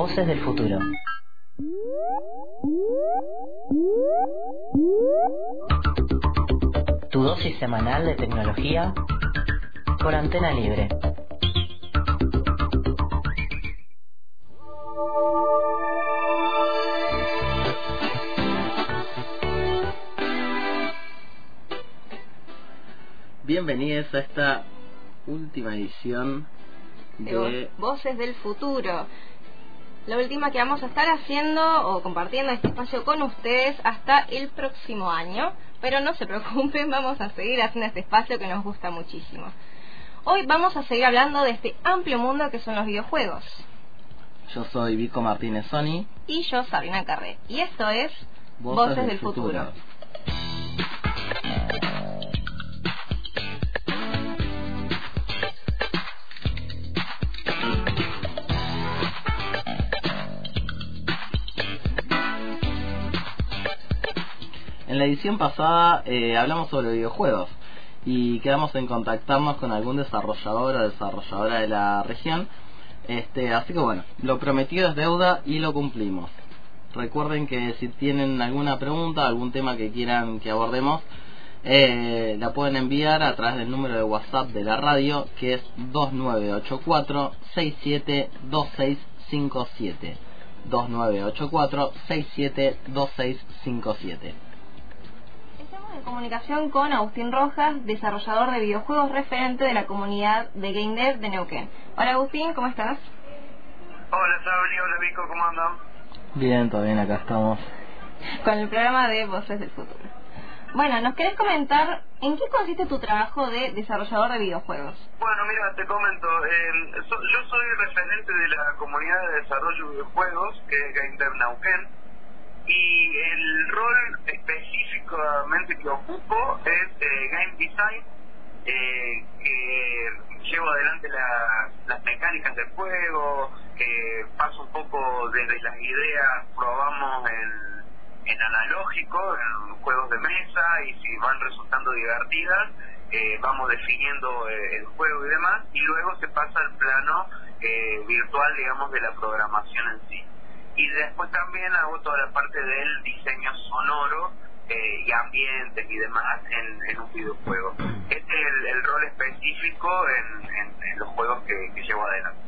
Voces del futuro. Tu dosis semanal de tecnología por antena libre. Bienvenidos a esta última edición de Voces del Futuro. La última que vamos a estar haciendo o compartiendo este espacio con ustedes hasta el próximo año. Pero no se preocupen, vamos a seguir haciendo este espacio que nos gusta muchísimo. Hoy vamos a seguir hablando de este amplio mundo que son los videojuegos. Yo soy Vico Martínez Sony. Y yo, Sabrina Carré. Y esto es Voces, del, futuro. La edición pasada eh, hablamos sobre videojuegos y quedamos en contactarnos con algún desarrollador o desarrolladora de la región. Este, así que bueno, lo prometido es deuda y lo cumplimos. Recuerden que si tienen alguna pregunta, algún tema que quieran que abordemos, eh, la pueden enviar a través del número de WhatsApp de la radio que es 2984 672657 2984 672657 en comunicación con Agustín Rojas, desarrollador de videojuegos referente de la comunidad de Game Dev de Neuquén. Hola Agustín, ¿cómo estás? Hola Sabri, hola Vico, ¿cómo andan? Bien, todo bien, acá estamos. Con el programa de Voces del Futuro. Bueno, ¿nos querés comentar en qué consiste tu trabajo de desarrollador de videojuegos? Bueno, mira, te comento. Eh, yo soy referente de la comunidad de desarrollo de videojuegos, que es Game Dev Neuquén y el rol específicamente que ocupo es eh, Game Design, eh, que llevo adelante las mecánicas del juego, que paso un poco desde las ideas, probamos en, en analógico, en juegos de mesa, y si van resultando divertidas, eh, vamos definiendo el juego y demás, y luego se pasa al plano virtual, digamos, de la programación en sí y después también hago toda la parte del diseño sonoro eh, y ambientes y demás en, un videojuego. Este es el, rol específico en, los juegos que, llevo adelante.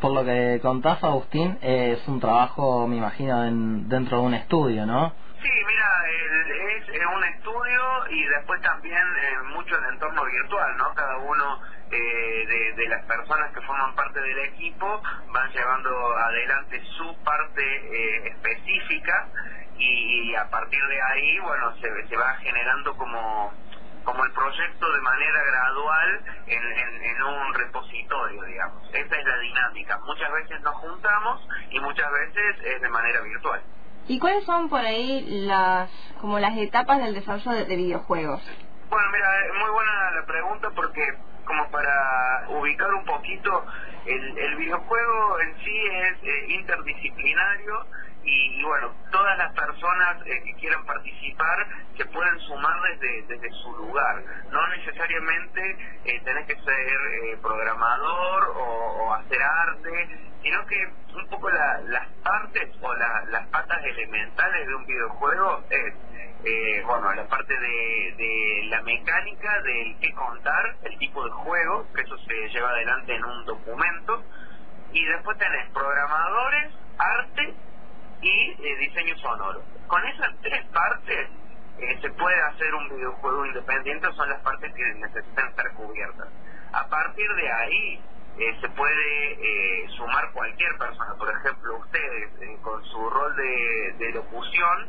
Por lo que contás, Agustín, eh, es un trabajo, me imagino, dentro de un estudio, ¿no? Sí, mira, es, un estudio y después también eh, mucho en entorno virtual, ¿no? Cada uno eh, de, las personas que forman parte del equipo van llevando adelante su parte eh, específica y, a partir de ahí, bueno, se, se va generando como como el proyecto de manera gradual en, en, un repositorio, digamos. Esta es la dinámica. Muchas veces nos juntamos y muchas veces es de manera virtual. ¿Y cuáles son por ahí las como las etapas del desarrollo de, de videojuegos? Bueno, mira, es muy buena la pregunta porque como para ubicar un poquito, el, el videojuego en sí es eh, interdisciplinario y, bueno, todas las personas eh, que quieran participar se pueden sumar desde, desde su lugar. No necesariamente eh, tenés que ser programador o, hacer arte, sino que un poco las partes o las patas elementales de un videojuego es eh, bueno, la parte de, de, la mecánica, del qué contar, el tipo de juego, que eso se lleva adelante en un documento, y después tenés programadores, arte y eh, diseño sonoro. Con esas tres partes eh, se puede hacer un videojuego independiente, son las partes que necesitan estar cubiertas. A partir de ahí eh, se puede sumar cualquier persona, por ejemplo, ustedes con su rol de, de locución,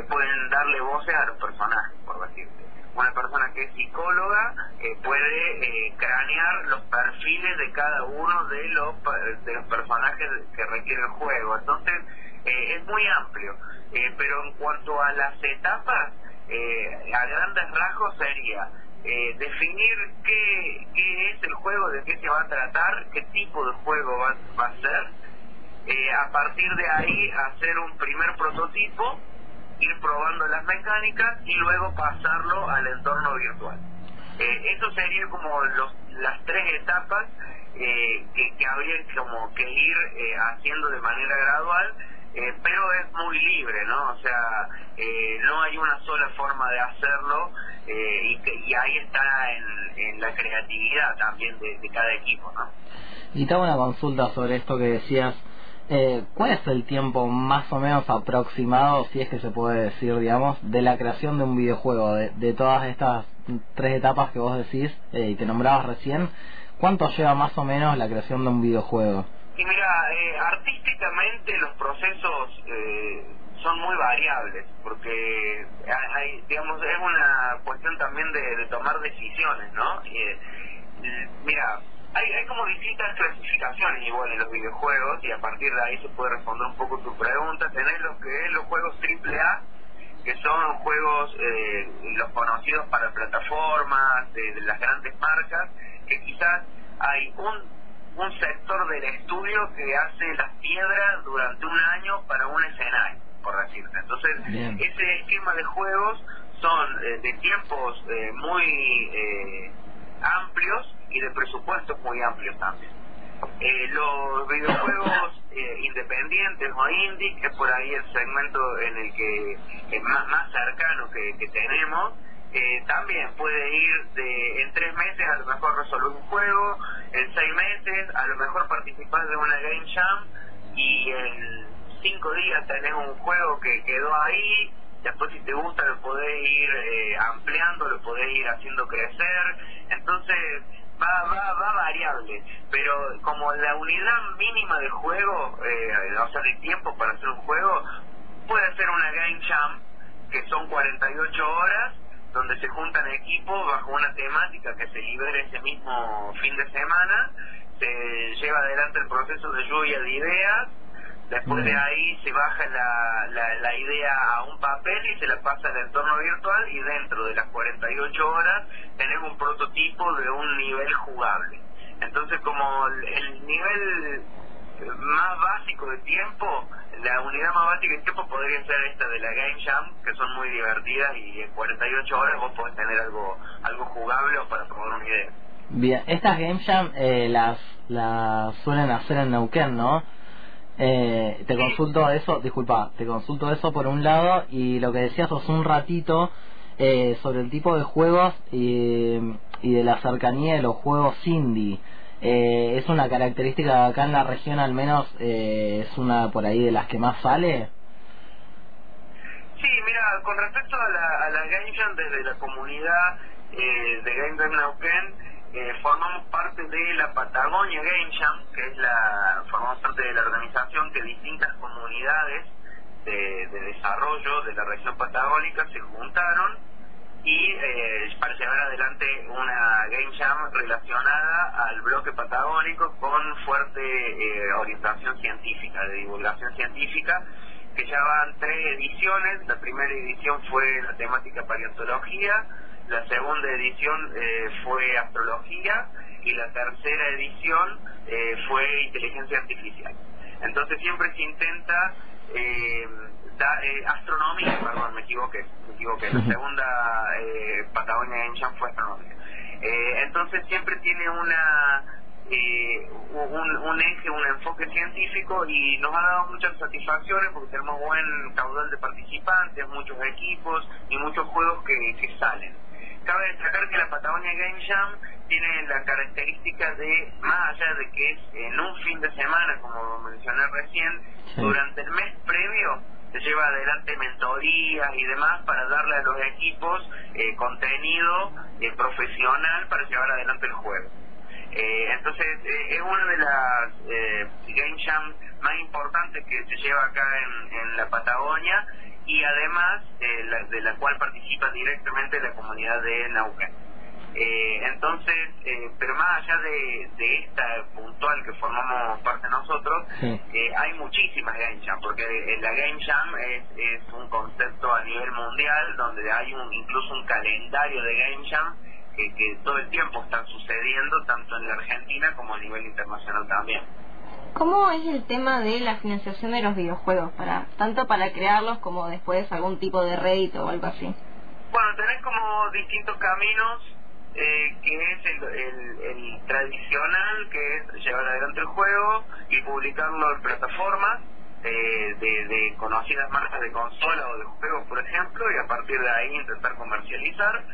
pueden darle voces a los personajes, por decirte. Una persona que es psicóloga eh, puede eh, cranear los perfiles de cada uno de los, de los personajes que requiere el juego. Entonces, eh, es muy amplio. pero en cuanto a las etapas, a grandes rasgos sería definir qué, qué es el juego, de qué se va a tratar, qué tipo de juego va, va a ser. a partir de ahí, hacer un primer prototipo ir probando las mecánicas y luego pasarlo al entorno virtual. Eh, eso sería como los, las tres etapas eh, que, que habría como que ir eh, haciendo de manera gradual, eh, pero es muy libre, ¿no? O sea, eh, no hay una sola forma de hacerlo eh, y, y ahí está en, la creatividad también de, de cada equipo, ¿no? Y te hago una consulta sobre esto que decías. Eh, ¿Cuál es el tiempo más o menos aproximado, si es que se puede decir, digamos, de la creación de un videojuego? De, de todas estas tres etapas que vos decís eh, y que nombrabas recién, ¿cuánto lleva más o menos la creación de un videojuego? Y mira, eh, artísticamente los procesos eh, son muy variables, porque hay, digamos, es una cuestión también de, de tomar decisiones, ¿no? Eh, mira, hay, hay como distintas clasificaciones igual en los videojuegos, y a partir de ahí se puede responder un poco tu pregunta. Tenés lo que es los juegos triple A, que son juegos, eh, los conocidos para plataformas, de, de las grandes marcas, que quizás hay un un sector del estudio que hace las piedras durante un año para un escenario, por decirte. Entonces, Bien. ese esquema de juegos son eh, de tiempos eh, muy eh, amplios y de presupuestos muy amplios también. Eh, los videojuegos eh, independientes o indie, que es por ahí el segmento en el que es más, más cercano que, tenemos, eh, también puede ir de en tres meses a lo mejor resolver un juego, en seis meses a lo mejor participar de una game jam y en cinco días tenés un juego que quedó ahí, después si te gusta lo podés ir eh, ampliando, lo podés ir haciendo crecer, entonces va, va, va variable, pero como la unidad mínima de juego, eh, o sea, de tiempo para hacer un juego, puede ser una game jam, que son 48 horas, donde se juntan equipos bajo una temática que se libere ese mismo fin de semana, se lleva adelante el proceso de lluvia de ideas, después de Mm. ahí se baja la, la, la idea a un papel y se la pasa al entorno virtual y dentro de las 48 horas tenés un prototipo de un nivel jugable. Entonces como el, el nivel más básico de tiempo, la unidad más básica de tiempo podría ser esta de la Game Jam, que son muy divertidas y en 48 horas vos podés tener algo algo jugable o para probar una idea. Bien, estas Game Jam eh, las, las suelen hacer en Neuquén, ¿no? Eh, te consulto eso, disculpa, te consulto eso por un lado y lo que decías hace un ratito eh, sobre el tipo de juegos y, y de la cercanía de los juegos indie. Eh, ¿Es una característica acá en la región al menos, eh, es una por ahí de las que más sale? Sí, mira, con respecto a la, a la Game Jam desde la comunidad eh, de Game Jam Neuquén, eh, formamos parte de la Patagonia Game Jam, que es la, formamos parte de la organización que distintas comunidades de, de desarrollo de la región patagónica se juntaron y eh, para llevar adelante una Game Jam relacionada al bloque patagónico con fuerte eh, orientación científica, de divulgación científica, que ya van tres ediciones. La primera edición fue la temática paleontología, la segunda edición eh, fue astrología y la tercera edición eh, fue inteligencia artificial. Entonces siempre se intenta eh, da- eh, astronomía, perdón, me equivoqué, me equivoqué. La segunda eh, Patagonia Jam fue astronomía. Eh, entonces siempre tiene una eh, un, un eje, un enfoque científico y nos ha dado muchas satisfacciones porque tenemos buen caudal de participantes, muchos equipos y muchos juegos que, que salen. Cabe destacar que la Patagonia Game Jam tiene la característica de, más allá de que es en un fin de semana, como mencioné recién, Sí. durante el mes previo se lleva adelante mentorías y demás para darle a los equipos eh, contenido eh, profesional para llevar adelante el juego. Eh, entonces eh, es una de las eh, game jam más importantes que se lleva acá en, en la Patagonia y además eh, la- de la cual participa directamente la comunidad de Nauquén. Eh, entonces, eh, pero más allá de, de esta puntual que formamos parte nosotros, Sí. eh, hay muchísimas Game Jam, porque eh, la Game Jam es, es un concepto a nivel mundial donde hay un, incluso un calendario de Game Jam que, que todo el tiempo están sucediendo, tanto en la Argentina como a nivel internacional también. ¿Cómo es el tema de la financiación de los videojuegos? para Tanto para crearlos como después algún tipo de rédito o algo así. Bueno, tenés como distintos caminos eh, que es el, tradicional, que es llevar adelante el juego y publicarlo en plataformas eh, de, de, conocidas marcas de consola o de juegos, por ejemplo, y a partir de ahí intentar comercializar.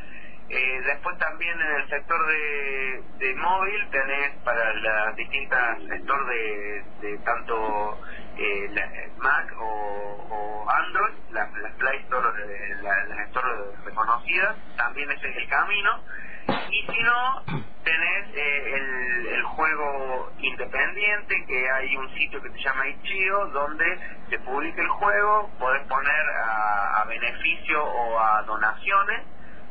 Eh, después también en el sector de, de móvil tenés para las distintas sectores de, de tanto eh, la, Mac o, Android, las Play Store, eh, las Store reconocidas, también ese es el camino. Y si no, tenés eh, el, el, juego independiente, que hay un sitio que se llama Itch.io, donde se publica el juego, podés poner a, a beneficio o a donaciones,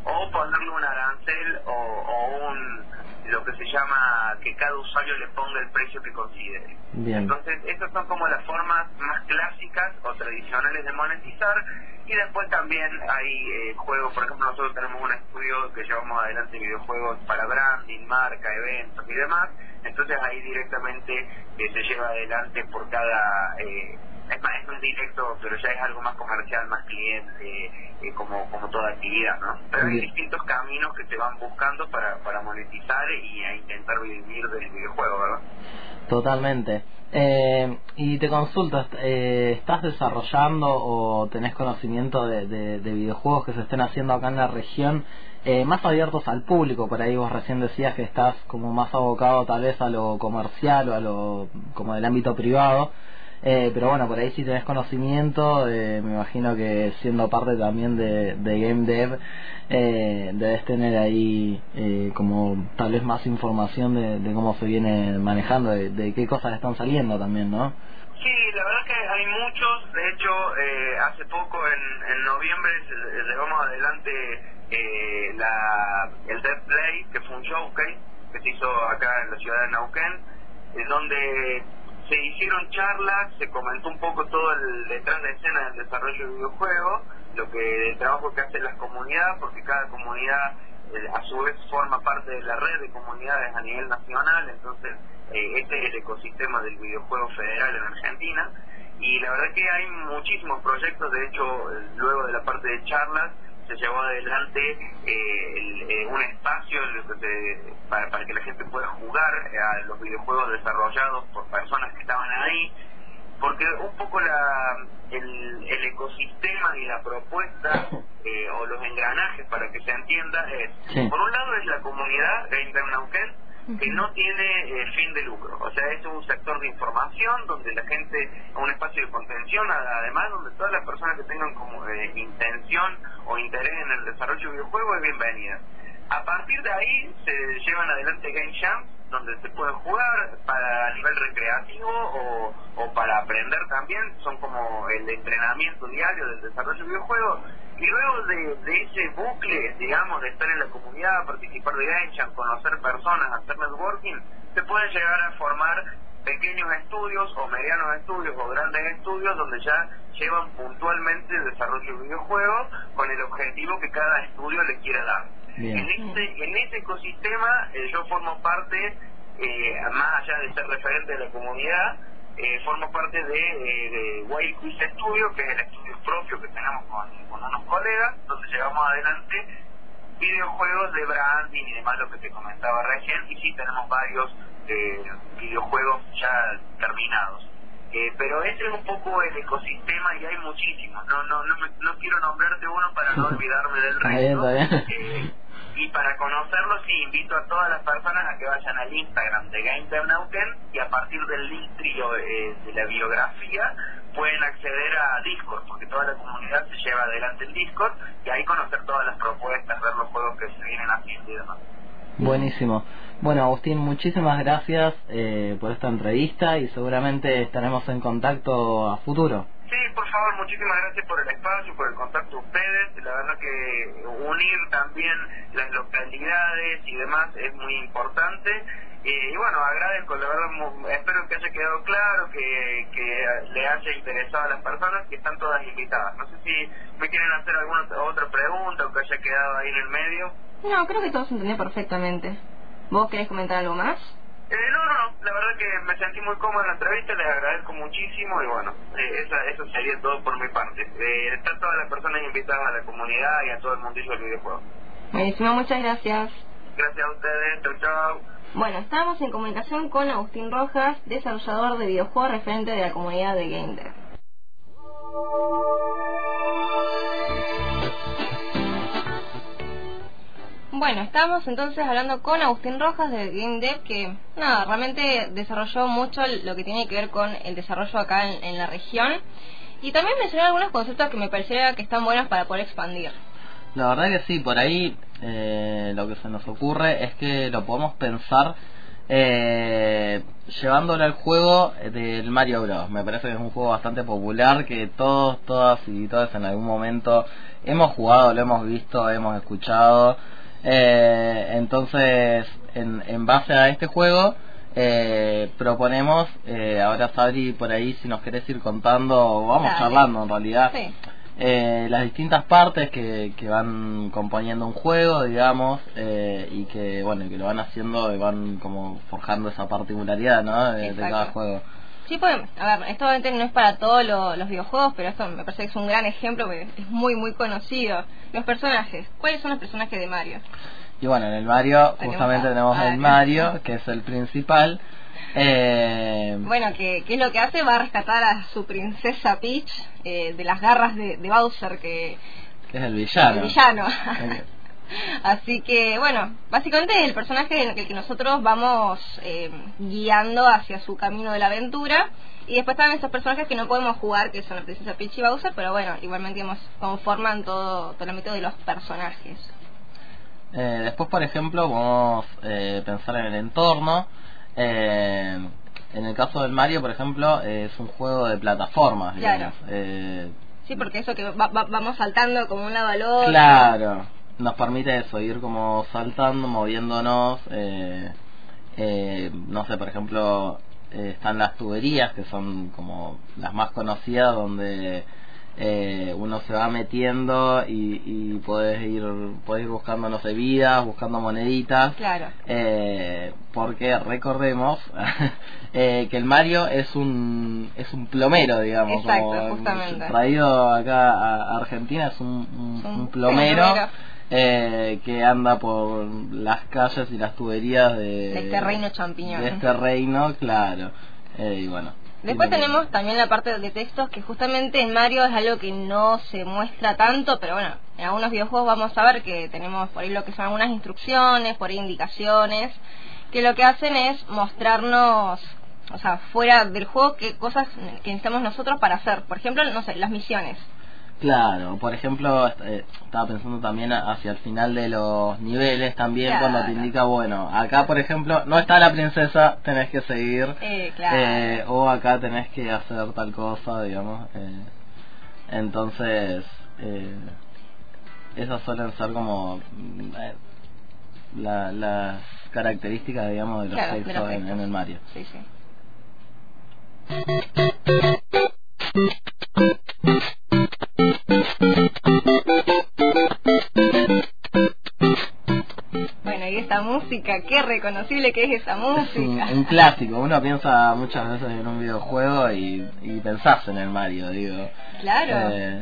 o ponerle un arancel o, o un lo que se llama que cada usuario le ponga el precio que considere. Entonces, estas son como las formas más clásicas o tradicionales de monetizar. Y después también hay eh, juegos, por ejemplo, nosotros tenemos un estudio que llevamos adelante videojuegos para branding, marca, eventos y demás. Entonces ahí directamente eh, se lleva adelante por cada... Eh, es más, es más directo, pero ya es algo más comercial, más cliente, eh, como, como toda actividad, ¿no? Pero hay distintos caminos que se van buscando para, para monetizar y a intentar vivir del videojuego, ¿verdad? Totalmente. Eh, y te consulto, eh, ¿estás desarrollando o tenés conocimiento de, de, de, videojuegos que se estén haciendo acá en la región eh, más abiertos al público? Por ahí vos recién decías que estás como más abocado tal vez a lo comercial o a lo como del ámbito privado. Eh, pero bueno, por ahí si tenés conocimiento, eh, me imagino que siendo parte también de, de Game Dev, eh, debes tener ahí eh, como tal vez más información de, de cómo se viene manejando, de, qué cosas están saliendo también, ¿no? Sí, la verdad que hay muchos, de hecho eh, hace poco en, en noviembre llevamos adelante eh, la, el Dev Play, que fue un showcase que se hizo acá en la ciudad de Nauquén, en donde se hicieron charlas, se comentó un poco todo el detrás de escena del desarrollo de videojuegos, lo que el trabajo que hacen las comunidades, porque cada comunidad eh, a su vez forma parte de la red de comunidades a nivel nacional, entonces eh, este es el ecosistema del videojuego federal en Argentina. Y la verdad que hay muchísimos proyectos, de hecho luego de la parte de charlas se llevó adelante eh, eh, un espacio para, para que la gente pueda jugar a los videojuegos desarrollados por personas que estaban ahí, porque un poco la, el, el ecosistema y la propuesta eh, o los engranajes para que se entienda es, por un lado es la comunidad de Internauquén, que no tiene eh, fin de lucro. O sea, es un sector de información donde la gente, un espacio de contención, además donde todas las personas que tengan como eh, intención o interés en el desarrollo de videojuegos es bienvenida. A partir de ahí se llevan adelante Game Jam, donde se pueden jugar para nivel recreativo o, o para aprender también, son como el entrenamiento diario del desarrollo de videojuegos y luego de, de, ese bucle, digamos, de estar en la comunidad, participar de Genshin, conocer personas, hacer networking, se pueden llegar a formar pequeños estudios o medianos estudios o grandes estudios donde ya llevan puntualmente el desarrollo de videojuegos con el objetivo que cada estudio le quiera dar. En este, en este ecosistema eh, yo formo parte, eh, más allá de ser referente de la comunidad, eh, formo parte de, eh, de Quiz Studio, que es el estudio propio que tenemos con, con unos colegas, donde llevamos adelante videojuegos de branding y demás, lo que te comentaba recién, y sí tenemos varios eh, videojuegos ya terminados. Eh, pero ese es un poco el ecosistema y hay muchísimos. No no no, me, no quiero nombrarte uno para no olvidarme del resto. Eh, y para conocerlo, sí, invito a todas las personas a que vayan al Instagram de Gameternauten y a partir del link eh, de la biografía pueden acceder a Discord, porque toda la comunidad se lleva adelante el Discord y ahí conocer todas las propuestas, ver los juegos que se vienen haciendo y demás. Buenísimo. Bueno, Agustín, muchísimas gracias eh, por esta entrevista y seguramente estaremos en contacto a futuro. Sí, por favor, muchísimas gracias por el espacio, por el contacto de ustedes. La verdad que unir también las localidades y demás es muy importante. Y bueno, agradezco, la verdad, espero que haya quedado claro, que, que le haya interesado a las personas que están todas invitadas. No sé si me quieren hacer alguna otra pregunta o que haya quedado ahí en el medio. No, creo que todo se entendió perfectamente. ¿Vos querés comentar algo más? Eh, no, no, la verdad que me sentí muy cómodo en la entrevista, les agradezco muchísimo y bueno, eh, esa, eso sería todo por mi parte. Eh, están todas las personas invitadas a la comunidad y a todo el mundillo del videojuego. Buenísimo, muchas gracias. Gracias a ustedes. Chau, chau. Bueno, estamos en comunicación con Agustín Rojas, desarrollador de videojuegos referente de la comunidad de Game Bueno, estamos entonces hablando con Agustín Rojas de Game Dev, que nada, realmente desarrolló mucho lo que tiene que ver con el desarrollo acá en, la región. Y también mencionó algunos conceptos que me parecieron que están buenos para poder expandir. La verdad que sí, por ahí eh, lo que se nos ocurre es que lo podemos pensar eh, llevándolo al juego del Mario Bros. Me parece que es un juego bastante popular que todos, todas y todas en algún momento hemos jugado, lo hemos visto, hemos escuchado. Eh, entonces, en, en base a este juego, eh, proponemos, eh, ahora Sabri por ahí si nos querés ir contando, vamos Dale. charlando en realidad, Sí. eh, las distintas partes que, que van componiendo un juego, digamos, eh, y que bueno, que lo van haciendo y van como forjando esa particularidad, ¿no? De, cada juego. Sí, pues, a ver, esto obviamente no es para todos lo- los videojuegos, pero esto me parece que es un gran ejemplo, porque es muy, muy conocido. Los personajes, ¿cuáles son los personajes de Mario? Y bueno, en el Mario Tenemos justamente a- tenemos a- el Mario, que es el principal. Eh, Bueno, que, que es lo que hace, va a rescatar a su princesa Peach eh, de las garras de, de Bowser, que que es el villano. el villano. Así que, bueno, básicamente es el personaje en el que nosotros vamos eh, guiando hacia su camino de la aventura. Y después están esos personajes que no podemos jugar, que son la princesa Peach y Bowser, pero bueno, igualmente digamos, conforman todo, todo el ámbito de los personajes. Eh, después, por ejemplo, podemos eh, pensar en el entorno. Eh, en el caso del Mario, por ejemplo, es un juego de plataformas. Claro. Eh, Sí, porque eso que va- va- vamos saltando como un lado al otro. claro, nos permite eso, ir como saltando, moviéndonos. Eh, eh, no sé, por ejemplo, eh, están las tuberías, que son como las más conocidas, donde eh, uno se va metiendo y, y puedes ir, puedes ir buscando, no sé, vidas, buscando moneditas. Claro. Eh, porque recordemos eh, que el Mario es un es un plomero digamos Exacto, como traído acá a Argentina es un, un- Es un un plomero, plomero. Eh, que anda por las calles y las tuberías de, De este reino champiñón. de este reino claro Eh, y bueno Después tenemos también la parte de textos que justamente en Mario es algo que no se muestra tanto, pero bueno, en algunos videojuegos vamos a ver que tenemos por ahí lo que son algunas instrucciones, por ahí indicaciones, que lo que hacen es mostrarnos, o sea, fuera del juego qué cosas que necesitamos nosotros para hacer. Por ejemplo, no sé, las misiones. Claro, por ejemplo, eh, estaba pensando también hacia el final de los niveles también Claro. cuando te indica, bueno, acá por ejemplo no está la princesa, tenés que seguir, Eh, claro. eh, o acá tenés que hacer tal cosa, digamos. eh, entonces, eh, esas suelen ser como mm, la- las características, digamos, de los Claro, de los en, en el Mario. Sí, sí. Y esta música, qué reconocible que es esa Es un, música. un clásico, uno piensa muchas veces en un videojuego y, y pensás en el Mario, digo. Claro. Eh,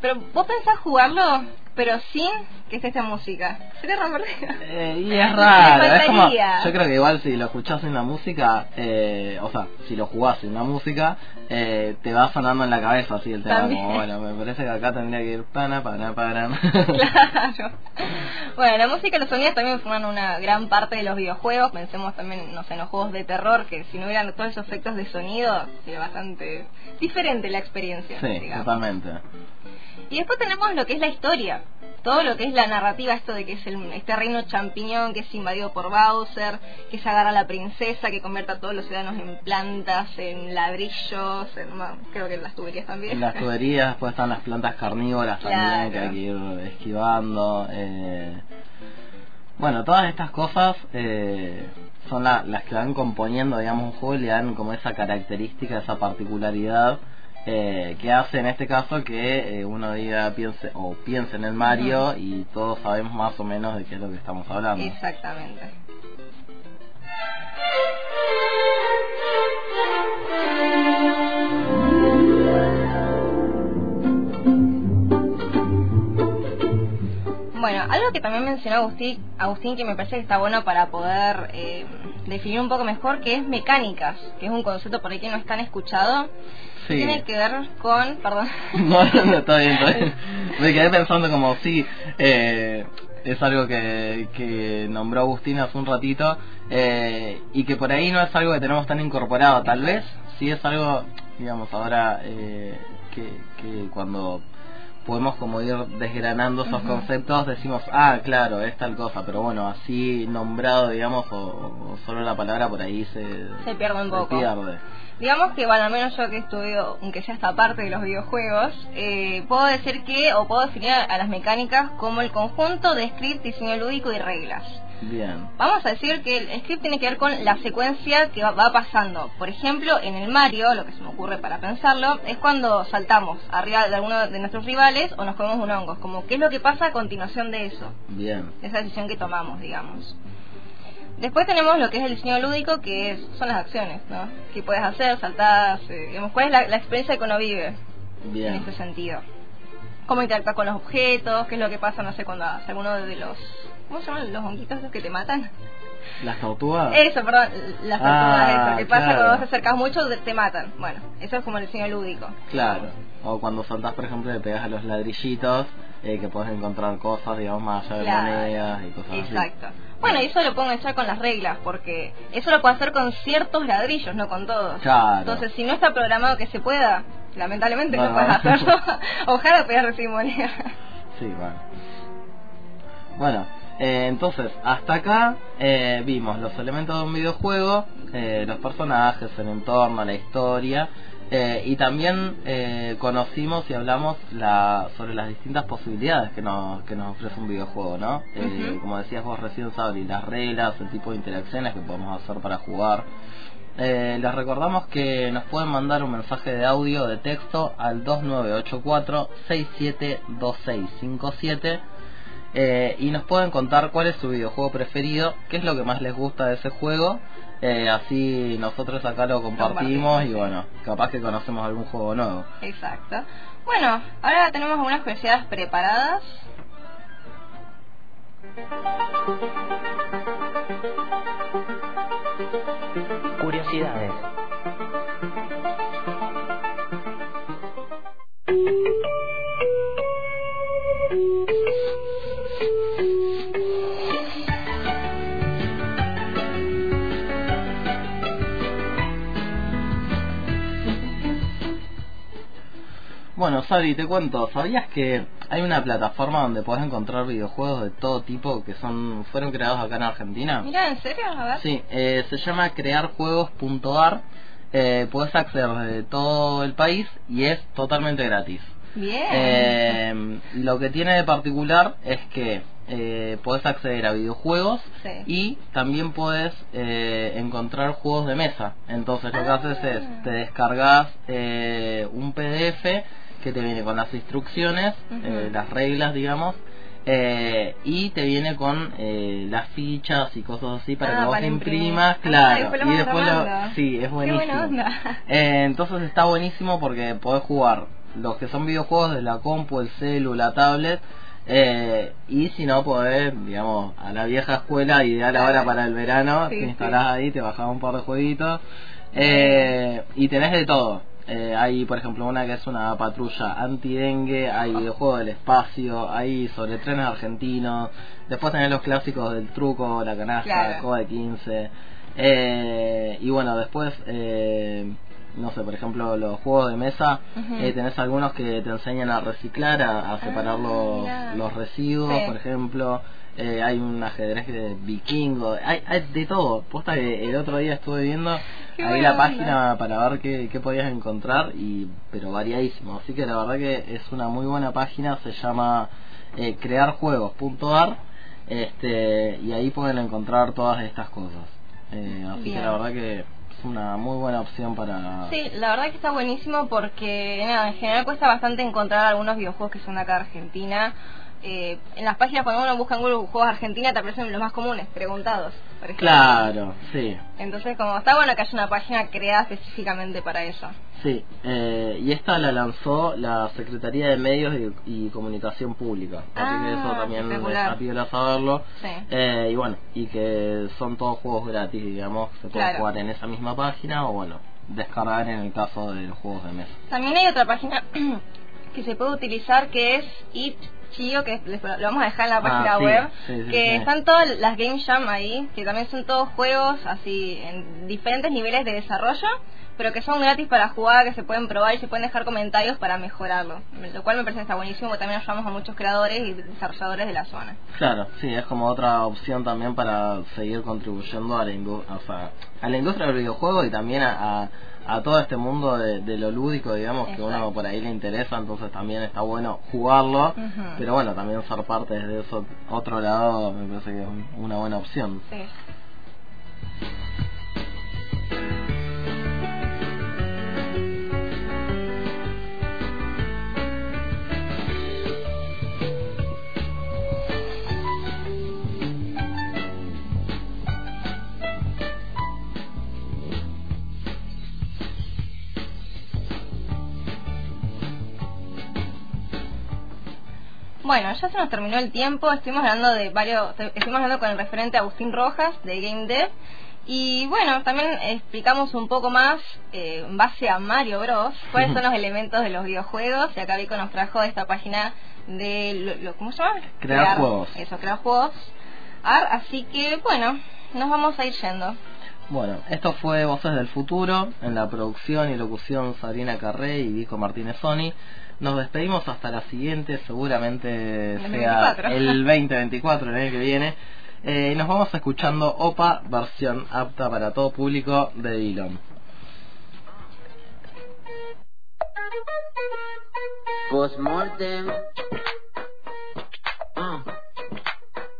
Pero vos pensás jugarlo, pero sin que esté esta música. Sería romper. eh, y es raro, es como, yo creo que igual si lo escuchás sin la música, eh, o sea, si lo jugás sin la música, eh, te va sonando en la cabeza así el tema, También. como bueno, me parece que acá tendría que ir pana, pana, pana. Claro. Bueno, la música y los sonidos también forman una gran parte de los videojuegos. Pensemos también, no sé, en los juegos de terror, que si no hubieran todos esos efectos de sonido, sería bastante diferente la experiencia. sí, digamos. totalmente. Y después tenemos lo que es la historia. Todo lo que es la narrativa, esto de que es el, este reino champiñón que es invadido por Bowser, que se agarra a la princesa, que convierte a todos los ciudadanos en plantas, en ladrillos, en, creo que en las tuberías también. En las tuberías, después están las plantas carnívoras también que hay que ir esquivando. eh. Bueno, todas estas cosas eh, son la- las que van componiendo, digamos, un juego y le dan como esa característica, esa particularidad eh, que hace en este caso que eh, uno diga, piense o piense en el Mario y todos sabemos más o menos de qué es lo que estamos hablando. Exactamente. Bueno, algo que también mencionó Agustín, Agustín que me parece que está bueno para poder eh, definir un poco mejor, que es mecánicas, que es un concepto por ahí que no están escuchado. Sí. Tiene que ver con, perdón. No, no, no, está bien, está bien. Me quedé pensando como, sí, eh, es algo que, que nombró Agustín hace un ratito, eh, y que por ahí no es algo que tenemos tan incorporado, tal vez, sí es algo, digamos, ahora eh, que, que cuando podemos como ir desgranando esos conceptos, decimos, ah, claro, es tal cosa, pero bueno, así nombrado, digamos, o, o solo la palabra por ahí se, Se pierde un poco. pierde. Digamos que, bueno, al menos yo que estudio, aunque sea esta parte de los videojuegos, eh, puedo decir que, o puedo definir a las mecánicas como el conjunto de script, diseño lúdico y reglas. Bien. Vamos a decir que el script tiene que ver con la secuencia que va, pasando. Por ejemplo, en el Mario, lo que se me ocurre para pensarlo, es cuando saltamos arriba de alguno de nuestros rivales o nos comemos un hongo. Como, ¿qué es lo que pasa a continuación de eso? Bien. Esa decisión que tomamos, digamos. Después tenemos lo que es el diseño lúdico, que es- son las acciones, ¿no? Que puedes hacer, saltar, digamos, cuál es la, la experiencia que uno vive en Bien. ese sentido. Cómo interactuar con los objetos, qué es lo que pasa, no sé, cuando hace alguno de los... ¿Cómo se llaman los honguitos esos que te matan? ¿Las tortugas? Eso, perdón, las Ah, tortugas, eso. ¿Qué pasa claro. cuando vos te acercas mucho? Te, te matan. Bueno, eso es como el diseño lúdico. Claro. O cuando saltás, por ejemplo, le pegas a los ladrillitos, eh, que puedes encontrar cosas, digamos, más allá de Claro. monedas y cosas así. Exacto. Bueno, y eso lo puedo echar con las reglas, porque eso lo puedo hacer con ciertos ladrillos, no con todos. Claro. Entonces, si no está programado que se pueda, lamentablemente no, No, puedes hacerlo. Ojalá pudieras recibir moneda. Sí, bueno. Bueno, eh, entonces, hasta acá eh, vimos los elementos de un videojuego, eh, los personajes, el entorno, la historia, eh, y también eh, conocimos y hablamos la, sobre las distintas posibilidades que nos, que nos ofrece un videojuego, ¿no? Ujú. Como decías vos recién, Sabri, las reglas, el tipo de interacciones que podemos hacer para jugar. Eh, les recordamos que nos pueden mandar un mensaje de audio o de texto al 2984-672657 eh, y nos pueden contar cuál es su videojuego preferido, qué es lo que más les gusta de ese juego. eh, así nosotros acá lo compartimos y bueno, capaz que conocemos algún juego nuevo. Exacto. Bueno, ahora tenemos algunas curiosidades preparadas. Curiosidades. Bueno, Sabri, te cuento, ¿sabías que hay una plataforma donde podés encontrar videojuegos de todo tipo que son fueron creados acá en Argentina? Mira, ¿en serio? A ver. Sí, eh, se llama crearjuegos.ar. Eh, puedes acceder desde todo el país y es totalmente gratis. Bien. Eh, lo que tiene de particular es que eh, podés acceder a videojuegos Sí. y también podés eh, encontrar juegos de mesa. Entonces lo que Ah. haces es te descargas eh, un PDF que te viene con las instrucciones, eh, las reglas, digamos. eh, y te viene con eh, las fichas y cosas así para Ah, que vos para imprimas, Ah, claro. y después lo, sí, es buenísimo. Eh, entonces está buenísimo porque podés jugar los que son videojuegos de la compu, el celu, la tablet. eh, y si no podés, digamos, a la vieja escuela, ideal ahora para el verano, Sí, te sí. instalás ahí, te bajás un par de jueguitos. eh, y tenés de todo. Eh, hay, por ejemplo, una que es una patrulla anti-dengue, hay videojuegos del espacio, hay sobre trenes argentinos. Después tenés los clásicos del truco, la canasta, Claro. juego de 15. Eh, y bueno, después, eh, no sé, por ejemplo, los juegos de mesa, Ujú. eh, tenés algunos que te enseñan a reciclar, a, a separar Ah, los, los residuos, Sí. por ejemplo. Eh, hay un ajedrez de vikingo, hay, hay de todo. Posta que el otro día estuve viendo Qué ahí la onda. página para ver qué, qué podías encontrar, y pero variadísimo. Así que la verdad que es una muy buena página, se llama eh, crearjuegos.ar este, y ahí pueden encontrar todas estas cosas. Eh, así Bien. que la verdad que es una muy buena opción para... Sí, la verdad que está buenísimo porque nada, en general cuesta bastante encontrar algunos videojuegos que son de acá de Argentina. Eh, en las páginas cuando uno busca en Google juegos Argentina te aparecen los más comunes, preguntados. Por ejemplo. Claro, sí. Entonces, como está bueno que haya una página creada específicamente para eso. Sí, eh, y esta la lanzó la Secretaría de Medios y, y Comunicación Pública. Así que Ah, eso también espectacular. está piola saberlo. Sí. Eh, y bueno, y que son todos juegos gratis, digamos. Se puede Claro. jugar en esa misma página o bueno, descargar en el caso de los juegos de mesa. También hay otra página que se puede utilizar que es Que les- lo vamos a dejar en la Ah, página sí, web, sí, sí, que están todas las Game Jam ahí, que también son todos juegos así en diferentes niveles de desarrollo, pero que son gratis para jugar, que se pueden probar y se pueden dejar comentarios para mejorarlo, lo cual me parece que está buenísimo, porque también ayudamos a muchos creadores y desarrolladores de la zona. Claro, sí, es como otra opción también para seguir contribuyendo a la, indu- o sea, a la industria del videojuego y también a, a, a todo este mundo de, de lo lúdico, digamos, que uno Exacto. por ahí le interesa, entonces también está bueno jugarlo, pero bueno, también ser parte desde eso otro lado me parece que es un- una buena opción. Sí. Bueno, ya se nos terminó el tiempo. Estuvimos hablando de varios, estuvimos hablando con el referente Agustín Rojas de Game Dev. Y bueno, también explicamos un poco más, eh, en base a Mario Bros, cuáles son los elementos de los videojuegos. Y acá Vico nos trajo esta página de, lo, lo- ¿cómo se llama? Crear juegos. Eso, crear juegos. Ar, así que bueno, nos vamos a ir yendo. Bueno, esto fue Voces del Futuro, en la producción y locución Sabrina Carré y Vico Martínez Sony. Nos despedimos hasta la siguiente, seguramente El sea 24. el 2024, el año que viene. Eh, nos vamos escuchando OPA, versión apta para todo público de Dillon. Postmortem. Uh.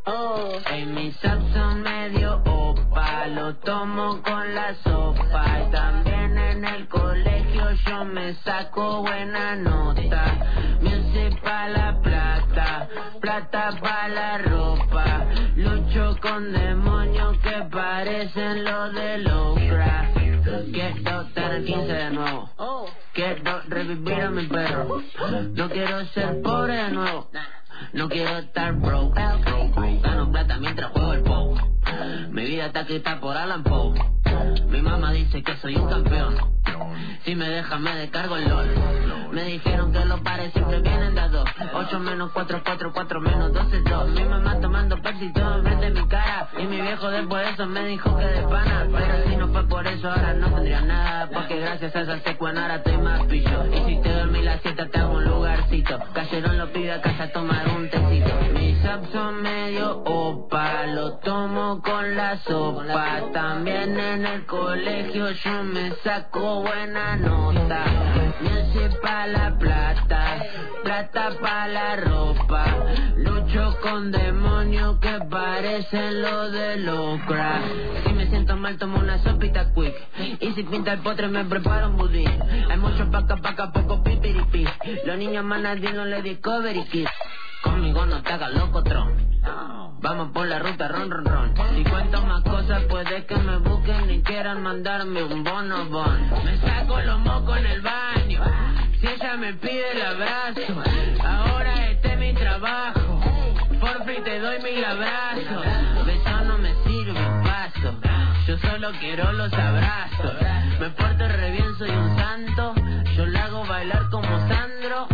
Oh, en mi salsa medio opa, lo tomo con la sopa. Y también en el colegio yo me saco buena nota. Music pa' la plata, plata pa' la ropa. Lucho con demonios que parecen los de Lovecraft. Quiero estar el 15 de nuevo. Quiero revivir a mi perro. No quiero ser pobre de nuevo. No quiero estar broke. Gano plata mientras juego el Poe. Mi vida está escrita por Alan Poe. Mi mamá dice que soy un campeón. Si me deja me descargo el LOL. Me dijeron que los pares siempre vienen de dos. 8 menos 4, 4, 4 menos 12, 2. Mi mamá tomando Pepsi todo enfrente de mi cara. Y mi viejo después de eso me dijo que de pana. Pero si no fue por eso ahora no tendría nada. Porque gracias a esa secuena ahora estoy más pillo. Y si te dormí la siesta te hago un lugarcito. Cayeron los pibes a casa a tomar un tecito. Son medio opa. Lo tomo con la sopa. También en el colegio yo me saco buena nota. Music pa' la plata, plata pa' la ropa. Lucho con demonios que parecen los de Lovecraft. Si me siento mal tomo una sopita quick. Y si pinta el potre me preparo un budín. Hay mucho paca paca, poco pipiripi. Los niños manadinos Discovery Kids. Conmigo no te hagas loco, tron. Vamos por la ruta, ron, ron, ron. Si cuento más cosas, puede que me busquen y quieran mandarme un bono, bon. Me saco los mocos en el baño. Si ella me pide el abrazo, ahora este es mi trabajo. Por fin te doy mil abrazos. Beso no me sirve, paso. Yo solo quiero los abrazos. Me porto re bien, soy un santo. Yo la hago bailar como Sandro.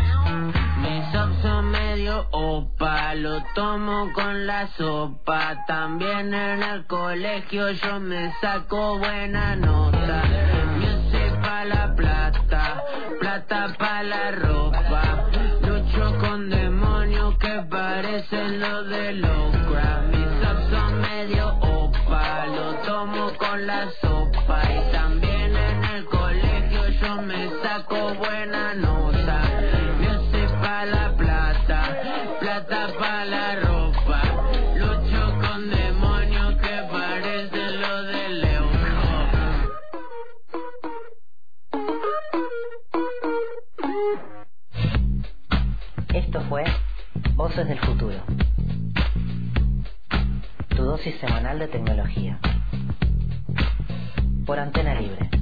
Opa, lo tomo con la sopa. También en el colegio yo me saco buena nota. Music pa' la plata, plata pa' la ropa. Lucho con demonios que parecen los de Lovecraft. Del Futuro. Tu tu dosis semanal de tecnología. Por antena libre.